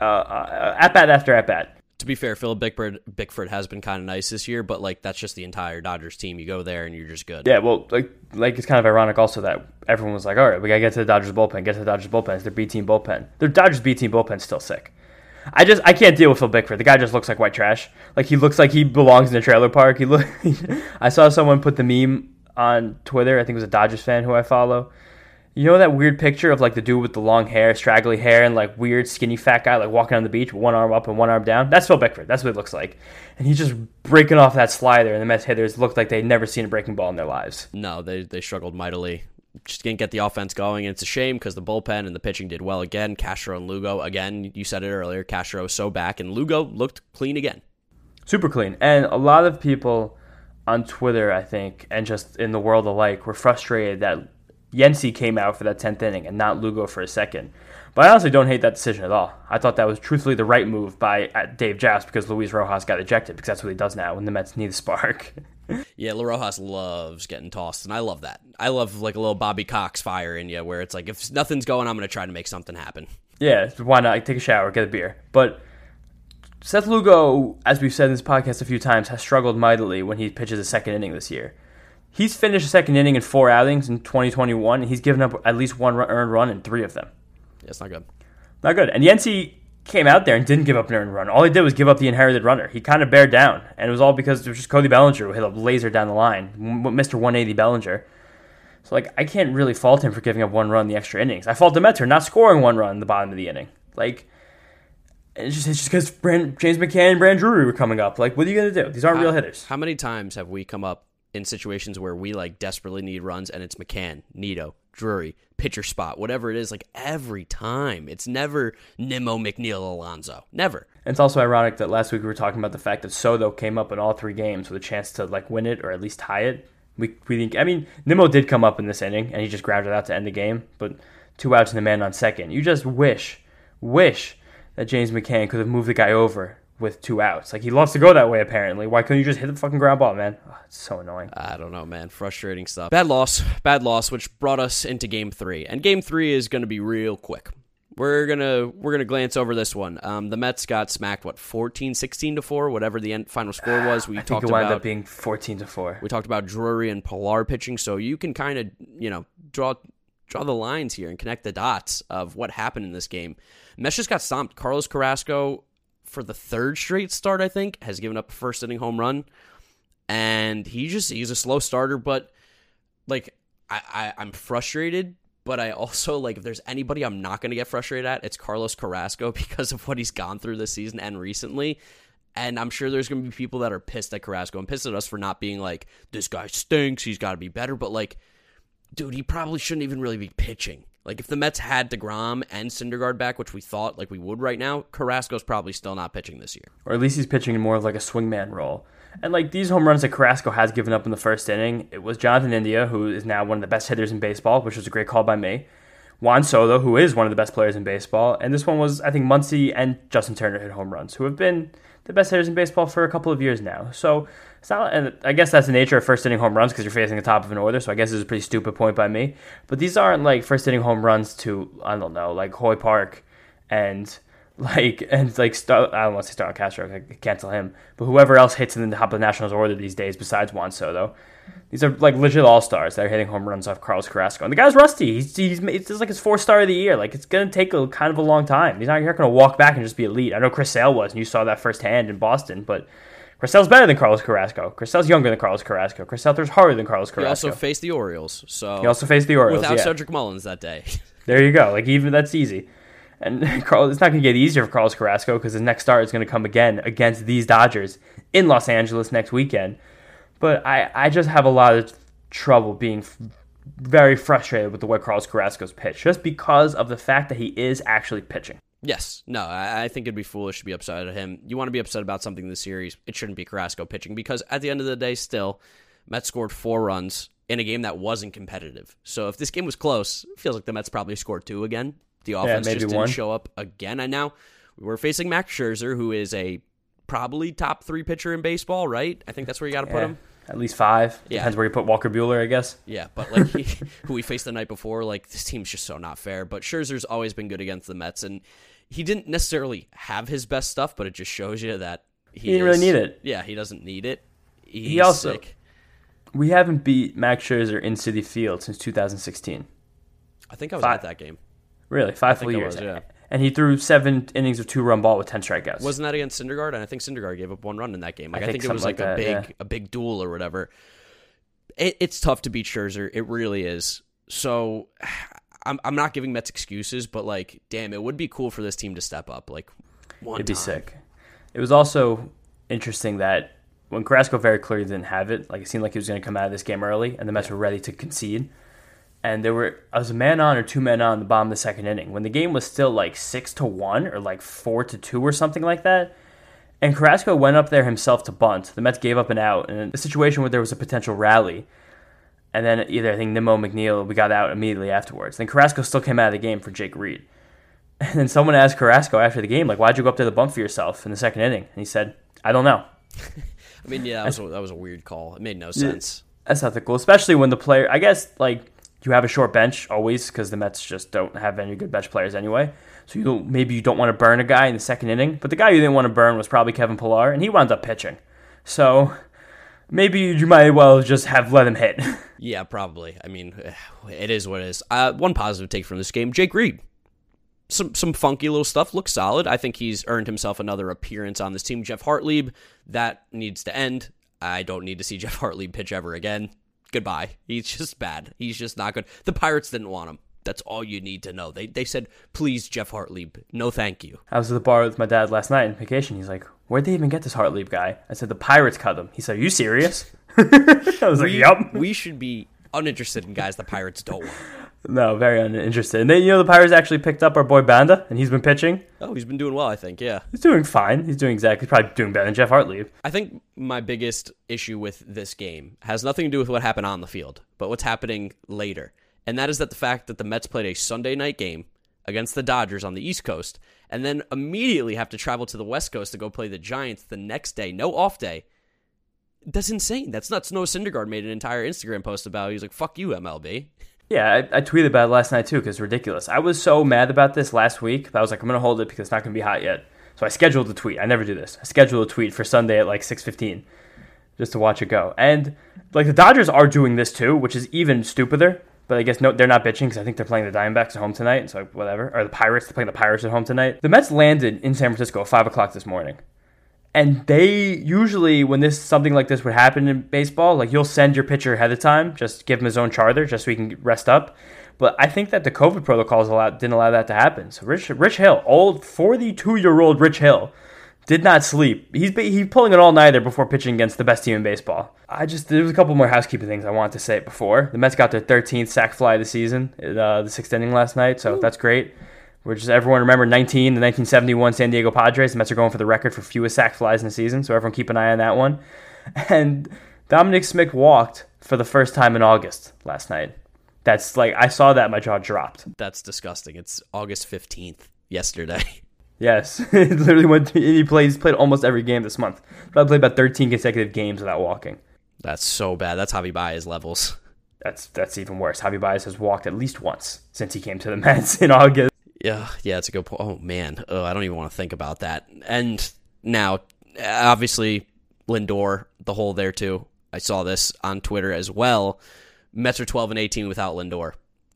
uh, uh, at bat after at bat.
To be fair, Phil Bickford, Bickford has been kind of nice this year, but like that's just the entire Dodgers team. You go there and you're just good.
Yeah, well, like like it's kind of ironic also that everyone was like, all right, we gotta get to the Dodgers bullpen, get to the Dodgers bullpen. It's their B team bullpen. Their Dodgers B team bullpen's still sick. I just I can't deal with Phil Bickford. The guy just looks like white trash. Like he looks like he belongs in a trailer park. He look. I saw someone put the meme on Twitter. I think it was a Dodgers fan who I follow. You know that weird picture of like the dude with the long hair, straggly hair, and like weird skinny fat guy like walking on the beach with one arm up and one arm down? That's Phil Bickford. That's what it looks like. And he's just breaking off that slider, and the Mets hitters looked like they'd never seen a breaking ball in their lives.
No, they they struggled mightily. Just didn't get the offense going, and it's a shame because the bullpen and the pitching did well again. Castro and Lugo again. You said it earlier. Castro is so back, and Lugo looked clean again.
super clean. And a lot of people on Twitter, I think, and just in the world alike, were frustrated that Yennsy came out for that 10th inning and not Lugo for a second. But I honestly don't hate that decision at all. I thought that was truthfully the right move by uh, Dave Jauss because Luis Rojas got ejected because that's what he does now when the Mets need a spark.
Yeah, La Rojas loves getting tossed, and I love that. I love like a little Bobby Cox fire in you, where it's like if nothing's going, I'm going to try to make something happen.
yeah, why not? Take a shower, get a beer. But Seth Lugo, as we've said in this podcast a few times, has struggled mightily when he pitches a second inning this year. He's finished a second inning in four outings in 2021, and he's given up at least one earned run in three of them.
Yeah, it's not good.
Not good. And Yennsy came out there and didn't give up an earned run. All he did was give up the inherited runner. He kind of bared down, and it was all because it was just Cody Bellinger who hit a laser down the line, Mr. 180 Bellinger. So like, I can't really fault him for giving up one run in the extra innings. I fault the Mets for not scoring one run in the bottom of the inning. Like, it's just it's just because Brand, James McCann and Brand Drury were coming up. Like, what are you gonna do? These aren't real hitters.
How many times have we come up in situations where we like desperately need runs, and it's McCann, Nido, Drury, pitcher spot, whatever it is? Like every time, it's never Nimmo, McNeil, Alonso. Never.
It's also ironic that last week we were talking about the fact that Soto came up in all three games with a chance to like win it or at least tie it. We we think I mean Nimmo did come up in this inning and he just grounded out to end the game, but two outs and the man on second. You just wish, wish that James McCann could have moved the guy over with two outs. Like he loves to go that way apparently. Why couldn't you just hit the fucking ground ball, man? Oh, it's so annoying.
I don't know, man. Frustrating stuff. Bad loss. Bad loss, which brought us into game three. And game three is going to be real quick. We're gonna we're gonna glance over this one. Um, the Mets got smacked what 14, 16 to four, whatever the end, final score was. We
I think
talked
it wound
about
up being fourteen to four.
we talked about Drury and Pillar pitching, so you can kind of you know draw draw the lines here and connect the dots of what happened in this game. Mets just got stomped. Carlos Carrasco for the third straight start, I think, has given up a first inning home run, and he just he's a slow starter, but like I, I I'm frustrated, But I also like if there's anybody I'm not to get frustrated at, it's Carlos Carrasco because of what he's gone through this season and recently. And I'm sure there's to be people that are pissed at Carrasco and pissed at us for not being like, this guy stinks. He's got to be better. But like, dude, he probably shouldn't even really be pitching. Like, if the Mets had DeGrom and Syndergaard back, which we thought like we would right now, Carrasco's probably still not pitching this year.
Or at least he's pitching in more of like a swingman role. And like these home runs that Carrasco has given up in the first inning, it was Jonathan India, who is now one of the best hitters in baseball, which was a great call by me. Juan Soto, who is one of the best players in baseball, and this one was I think Muncy and Justin Turner hit home runs, who have been the best hitters in baseball for a couple of years now. So it's not, and I guess that's the nature of first inning home runs because you're facing the top of an order. So I guess it's a pretty stupid point by me. But these aren't like first inning home runs to I don't know like Hoy Park and like and like Star, I don't want to say Starlin Castro, I cancel him, but whoever else hits in the top of the Nationals order these days besides Juan Soto, these are like legit all stars that are hitting home runs off Carlos Carrasco, and the guy's rusty. He's he's it's like his fourth star of the year. Like it's gonna take a kind of a long time. He's not you're not gonna walk back and just be elite. I know Chris Sale was, and you saw that firsthand in Boston, but. Chris Sale's better than Carlos Carrasco. Chris Sale's younger than Carlos Carrasco. Chris Sale throws harder than Carlos Carrasco.
He also faced the Orioles, so
he also faced the Orioles
without
yeah.
Cedric Mullins that day.
there you go. Like even that's easy. And Carl, it's not going to get easier for Carlos Carrasco because his next start is going to come again against these Dodgers in Los Angeles next weekend. But I, I just have a lot of trouble being f- very frustrated with the way Carlos Carrasco's pitch, just because of the fact that he is actually pitching.
Yes. No, I, I think it'd be foolish to be upset at him. You want to be upset about something in the series, it shouldn't be Carrasco pitching because at the end of the day, still, Mets scored four runs in a game that wasn't competitive. So if this game was close, it feels like the Mets probably scored two again. The offense
maybe
just didn't
one.
show up again. And now we're facing Max Scherzer, who is a probably top three pitcher in baseball, right? I think that's where you got to put him.
At least five.
Yeah.
Depends where you put Walker Buehler, I guess.
Yeah, but like he, who we faced the night before, like this team's just so not fair. But Scherzer's always been good against the Mets, and he didn't necessarily have his best stuff, but it just shows you that he,
He didn't really need it.
Yeah, he doesn't need it. He's
He also-
sick.
We haven't beat Max Scherzer in Citi Field since 2016.
I think I was
Five-
at that game.
Really, five full years.
was, yeah.
And he threw seven innings of two run ball with 10 strikeouts.
Wasn't that against Syndergaard? And I think Syndergaard gave up one run in that game. Like I,
I
think,
think
it was like,
something
a
like
big
yeah.
a big duel or whatever. It, it's tough to beat Scherzer. It really is. So I'm I'm not giving Mets excuses, but like, damn, it would be cool for this team to step up. Like one
It'd be sick. It was also interesting that when Carrasco very clearly didn't have it, like it seemed like he was going to come out of this game early, and the Mets were ready to concede. And there were I was a man on or two men on the bottom of the second inning when the game was still like six to one or like four to two or something like that. And Carrasco went up there himself to bunt. The Mets gave up an out, in a situation where there was a potential rally. And then either I think Nimmo McNeil we got out immediately afterwards. Then Carrasco still came out of the game for Jake Reed. And then someone asked Carrasco after the game, like, why'd you go up there to bump for yourself in the second inning? And he said, I don't know.
I mean, yeah, that was a, that was a weird call. It made no sense.
That's ethical, especially when the player, I guess, like, you have a short bench always because the Mets just don't have any good bench players anyway. So you maybe you don't want to burn a guy in the second inning. But the guy you didn't want to burn was probably Kevin Pillar, and he wound up pitching. So maybe you might well just have let him hit.
Yeah, probably. I mean, it is what it is. Uh, one positive take from this game: Jake Reed. Some some funky little stuff. Looks solid. I think he's earned himself another appearance on this team. Geoff Hartlieb, that needs to end. I don't need to see Geoff Hartlieb pitch ever again. Goodbye. He's just bad. He's just not good. The Pirates didn't want him. That's all you need to know. They they said, please, Geoff Hartlieb, no thank you.
I was at the bar with my dad last night in vacation. He's like, Where'd they even get this Hartlieb guy? I said, The Pirates cut him. He said, Are you serious? I was like,
We,
Yup.
we should be uninterested in guys the Pirates don't want.
No, very uninterested. And then, you know, the Pirates actually picked up our boy Banda, and he's been pitching.
Oh, he's been doing well, I think. Yeah.
He's doing fine. He's doing exactly, he's probably doing better than Geoff Hartlieb.
I think my biggest issue with this game has nothing to do with what happened on the field, but what's happening later. And that is that the fact that the Mets played a Sunday night game against the Dodgers on the East Coast and then immediately have to travel to the West Coast to go play the Giants the next day, no off day. That's insane. That's nuts. Noah Syndergaard made an entire Instagram post about it. He's like, fuck you, MLB.
Yeah, I, I tweeted about it last night too because it's ridiculous. I was so mad about this last week, I was like, I'm gonna hold it because it's not gonna be hot yet. So I scheduled a tweet. I never do this. I scheduled a tweet for Sunday at like 6:15, just to watch it go. And like the Dodgers are doing this too, which is even stupider. But I guess no, they're not bitching because I think they're playing the Diamondbacks at home tonight. So whatever. Or the Pirates, they're playing the Pirates at home tonight. The Mets landed in San Francisco at five o'clock this morning. And they usually, when this something like this would happen in baseball, like you'll send your pitcher ahead of time, just give him his own charter, just so he can rest up. But I think that the COVID protocols allowed, didn't allow that to happen. So Rich Rich Hill, old 42 year old Rich Hill, did not sleep. He's he's pulling an all nighter before pitching against the best team in baseball. I just there was a couple more housekeeping things I wanted to say before. The Mets got their 13th sac fly of the season, uh, the sixth inning last night, so Ooh. that's great. We're just everyone remember 19 the 1971 San Diego Padres. The Mets are going for the record for fewest sac flies in the season, so everyone keep an eye on that one. And Dominic Smith walked for the first time in August last night. That's like I saw that my jaw dropped.
That's disgusting. It's August 15th yesterday.
Yes, it literally went. To, he plays played almost every game this month. Probably played about 13 consecutive games without walking.
That's so bad. That's Javi Baez levels.
That's that's even worse. Javi Baez has walked at least once since he came to the Mets in August.
Yeah, yeah, it's a good point. Oh man, oh, I don't even want to think about that. And now, obviously, Lindor, the hole there too. I saw this on Twitter as well. Mets are 12 and 18 without Lindor.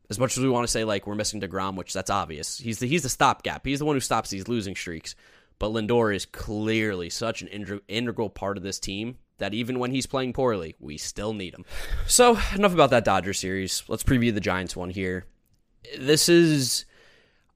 As much as we want to say like we're missing Degrom, which that's obvious. He's the he's the stopgap. He's the one who stops these losing streaks. But Lindor is clearly such an integral part of this team that even when he's playing poorly, we still need him. So enough about that Dodger series. Let's preview the Giants one here. This is,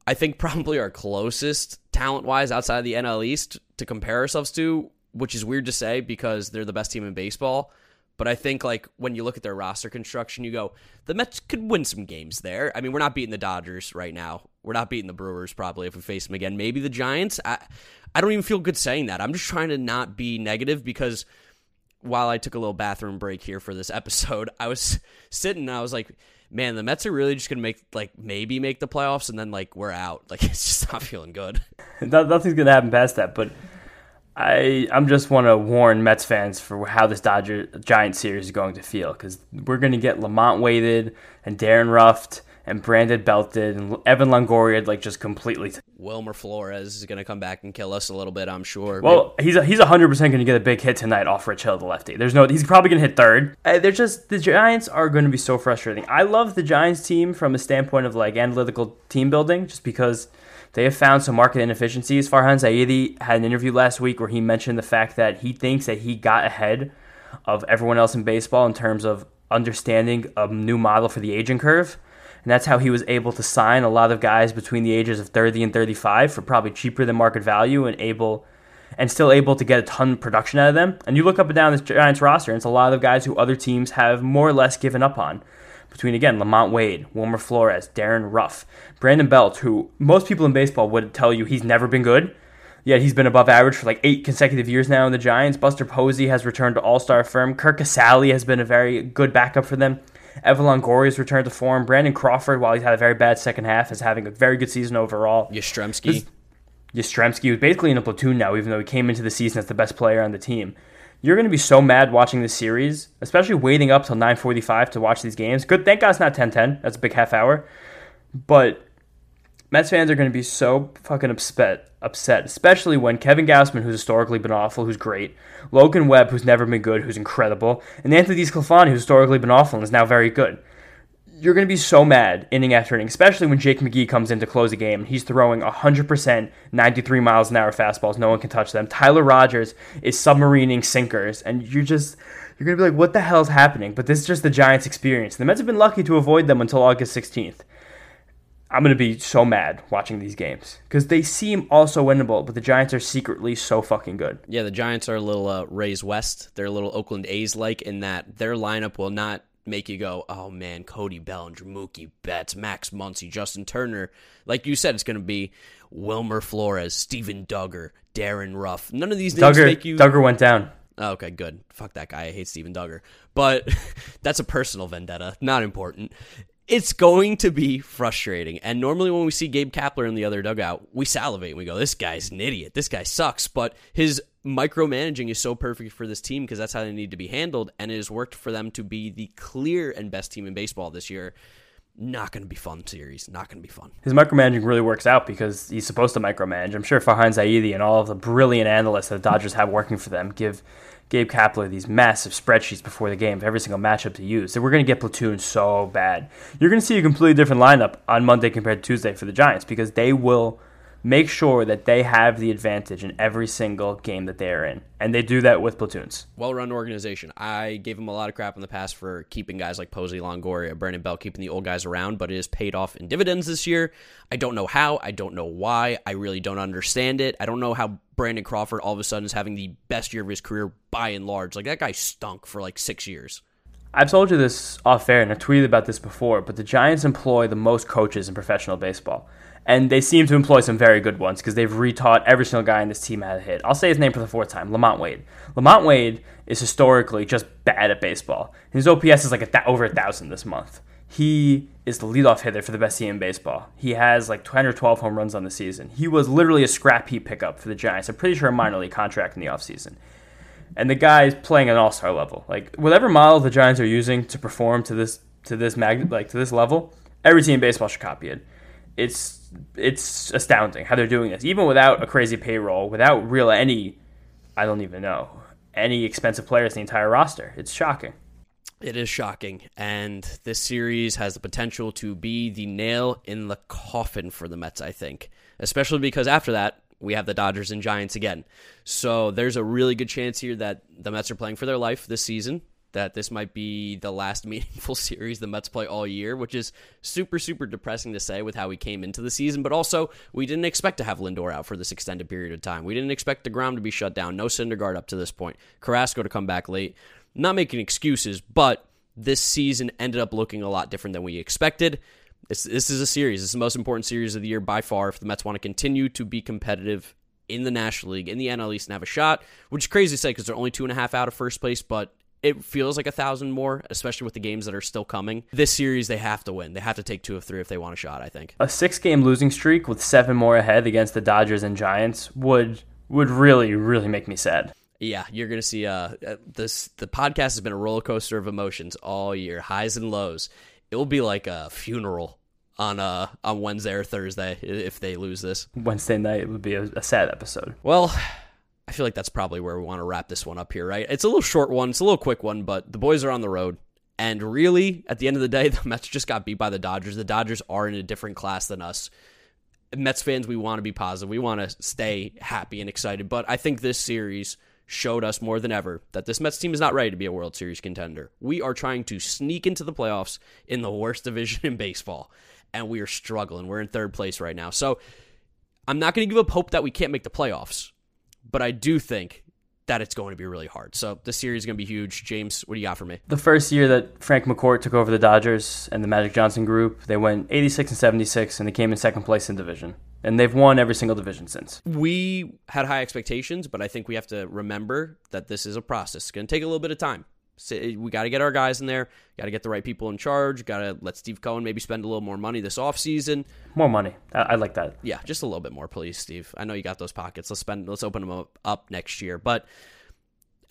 I think, probably our closest talent wise outside of the NL East to compare ourselves to, which is weird to say because they're the best team in baseball. But I think like when you look at their roster construction, you go, the Mets could win some games there. I mean, we're not beating the Dodgers right now. We're not beating the Brewers probably if we face them again. Maybe the Giants. I I don't even feel good saying that. I'm just trying to not be negative because while I took a little bathroom break here for this episode, I was sitting and I was like, man, the Mets are really just gonna make like maybe make the playoffs and then like we're out. Like it's just not feeling good.
Nothing's gonna happen past that, but I I'm just want to warn Mets fans for how this Dodger Giant series is going to feel because we're going to get LaMonte Wade and Darin Ruf and Brandon Belted and Evan Longoria like just completely.
Wilmer Flores is going to come back and kill us a little bit, I'm sure.
Well, he's he's 100 percent going to get a big hit tonight off Rich Hill, the lefty. There's no he's probably going to hit third. Uh, they're just the Giants are going to be so frustrating. I love the Giants team from a standpoint of like analytical team building, just because they have found some market inefficiencies. Farhan Zaidi had an interview last week where he mentioned the fact that he thinks that he got ahead of everyone else in baseball in terms of understanding a new model for the aging curve. And that's how he was able to sign a lot of guys between the ages of 30 and 35 for probably cheaper than market value and able and still able to get a ton of production out of them. And you look up and down this Giants roster, and it's a lot of guys who other teams have more or less given up on between again LaMonte Wade, Wilmer Flores, Darin Ruf, Brandon Belt, who most people in baseball would tell you he's never been good. Yet he's been above average for like eight consecutive years now in the Giants. Buster Posey has returned to All Star firm. Curt Casali has been a very good backup for them. Evan Longoria's returned to form. Brandon Crawford, while he's had a very bad second half, is having a very good season overall.
Yastrzemski.
Yastrzemski was basically in a platoon now, even though he came into the season as the best player on the team you're going to be so mad watching this series, especially waiting up till 9:45 to watch these games. Good, thank God it's not 10:10. That's a big half hour. But Mets fans are going to be so fucking upset, upset, especially when Kevin Gausman, who's historically been awful, who's great, Logan Webb, who's never been good, who's incredible, and Anthony DeSclafani, who's historically been awful and is now very good you're going to be so mad inning after inning, especially when Jake McGee comes in to close the game. He's throwing 100%, 93 miles an hour fastballs. No one can touch them. Tyler Rogers is submarining sinkers, and you're just you're going to be like, what the hell's happening? But this is just the Giants' experience. The Mets have been lucky to avoid them until August 16th. I'm going to be so mad watching these games because they seem also winnable, but the Giants are secretly so fucking good.
Yeah, the Giants are a little uh, Rays West. They're a little Oakland A's like in that their lineup will not make you go, oh man, Cody Bellinger, Mookie Betts, Max Muncy, Justin Turner. Like you said, it's going to be Wilmer Flores, Steven Duggar, Darin Ruf. None of these names
Duggar,
make you.
Duggar went down.
Oh, okay, good. Fuck that guy. I hate Steven Duggar. But that's a personal vendetta. Not important. It's going to be frustrating. And normally, when we see Gabe Kapler in the other dugout, we salivate and we go, This guy's an idiot. This guy sucks. But his micromanaging is so perfect for this team because that's how they need to be handled, and it has worked for them to be the clear and best team in baseball this year. Not going to be fun series. Not going to be fun.
His micromanaging really works out because he's supposed to micromanage. I'm sure Farhan Zaidi and all of the brilliant analysts that the Dodgers have working for them give Gabe Kapler these massive spreadsheets before the game of every single matchup to use. So we're going to get platoon so bad. You're going to see a completely different lineup on Monday compared to Tuesday for the Giants because they will make sure that they have the advantage in every single game that they are in. And they do that with platoons.
Well run organization. I gave them a lot of crap in the past for keeping guys like Posey Longoria, Brandon Belt, keeping the old guys around, but it has paid off in dividends this year. I don't know how. I don't know why. I really don't understand it. I don't know how Brandon Crawford all of a sudden is having the best year of his career by and large. Like that guy stunk for like six years.
I've told you this off air and I've tweeted about this before, but the Giants employ the most coaches in professional baseball. And they seem to employ some very good ones because they've retaught every single guy in this team how to hit. I'll say his name for the fourth time LaMonte Wade. LaMonte Wade is historically just bad at baseball. His OPS is like a th- over a thousand this month. He is the leadoff hitter for the best team in baseball. He has like 10 or 12 home runs on the season. He was literally a scrap heap pickup for the Giants. I'm pretty sure a minor league contract in the offseason and the guy is playing an all star level. Like whatever model the Giants are using to perform to this to this mag like to this level, every team in baseball should copy it. It's it's astounding how they're doing this, even without a crazy payroll, without real any, I don't even know any expensive players in the entire roster. It's shocking.
It is shocking, and this series has the potential to be the nail in the coffin for the Mets. I think, especially because after that, we have the Dodgers and Giants again. So there's a really good chance here that the Mets are playing for their life this season. That this might be the last meaningful series the Mets play all year, which is super, super depressing to say with how we came into the season. But also, we didn't expect to have Lindor out for this extended period of time. We didn't expect deGrom to be shut down. No Syndergaard up to this point. Carrasco to come back late. Not making excuses, but this season ended up looking a lot different than we expected. This, this is a series. This is the most important series of the year by far. If the Mets want to continue to be competitive in the National League, in the NL East, and have a shot, which is crazy to say because they're only two and a half out of first place, but it feels like a thousand more, especially with the games that are still coming. This series, they have to win. They have to take two of three if they want a shot. I think
a six-game losing streak with seven more ahead against the Dodgers and Giants would would really really make me sad.
Yeah, you're gonna see. Uh, uh this the podcast has been a roller coaster of emotions all year, highs and lows. It will be like a funeral on uh on Wednesday or Thursday if they lose this.
Wednesday night it would be a, a sad episode.
Well, I feel like that's probably where we want to wrap this one up here, right? It's a little short one, it's a little quick one, but the boys are on the road. And really, at the end of the day, the Mets just got beat by the Dodgers. The Dodgers are in a different class than us. Mets fans, we want to be positive. We want to stay happy and excited. But I think this series showed us more than ever that this Mets team is not ready to be a World Series contender. We are trying to sneak into the playoffs in the worst division in baseball and we are struggling. We're in third place right now. So I'm not going to give up hope that we can't make the playoffs, but I do think that it's going to be really hard. So the series is going to be huge. James, what do you got for me?
The first year that Frank McCourt took over the Dodgers and the Magic Johnson group, they went 86 and 76 and they came in second place in division. And they've won every single division since.
We had high expectations, but I think we have to remember that this is a process. It's going to take a little bit of time we got to get our guys in there. Got to get the right people in charge. Got to let Steve Cohen maybe spend a little more money this offseason.
More money. I, I, like that.
Yeah, just a little bit more, please, Steve. I know you got those pockets. Let's spend. Let's open them up, up next year. But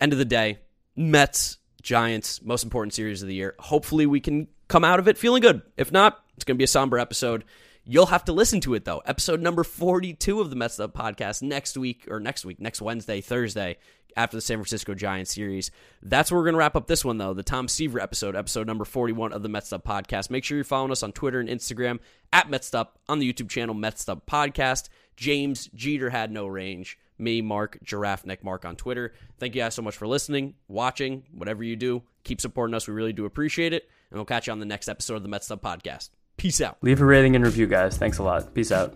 end of the day, Mets, Giants, most important series of the year. Hopefully, we can come out of it feeling good. If not, it's going to be a somber episode. You'll have to listen to it though. Episode number 42 of the Mets Up podcast next week or next week, next Wednesday, Thursday after the San Francisco Giants series. That's where we're going to wrap up this one, though. The Tom Seaver episode, episode number 41 of the Mets Up podcast. Make sure you're following us on Twitter and Instagram at Mets Up, on the YouTube channel Mets Up podcast. James Jeter had no range. Me, Mark, Giraffe Neck Mark on Twitter. Thank you guys so much for listening, watching, whatever you do. Keep supporting us. We really do appreciate it. And we'll catch you on the next episode of the Mets Up podcast. Peace out.
Leave a rating and review, guys. Thanks a lot. Peace out.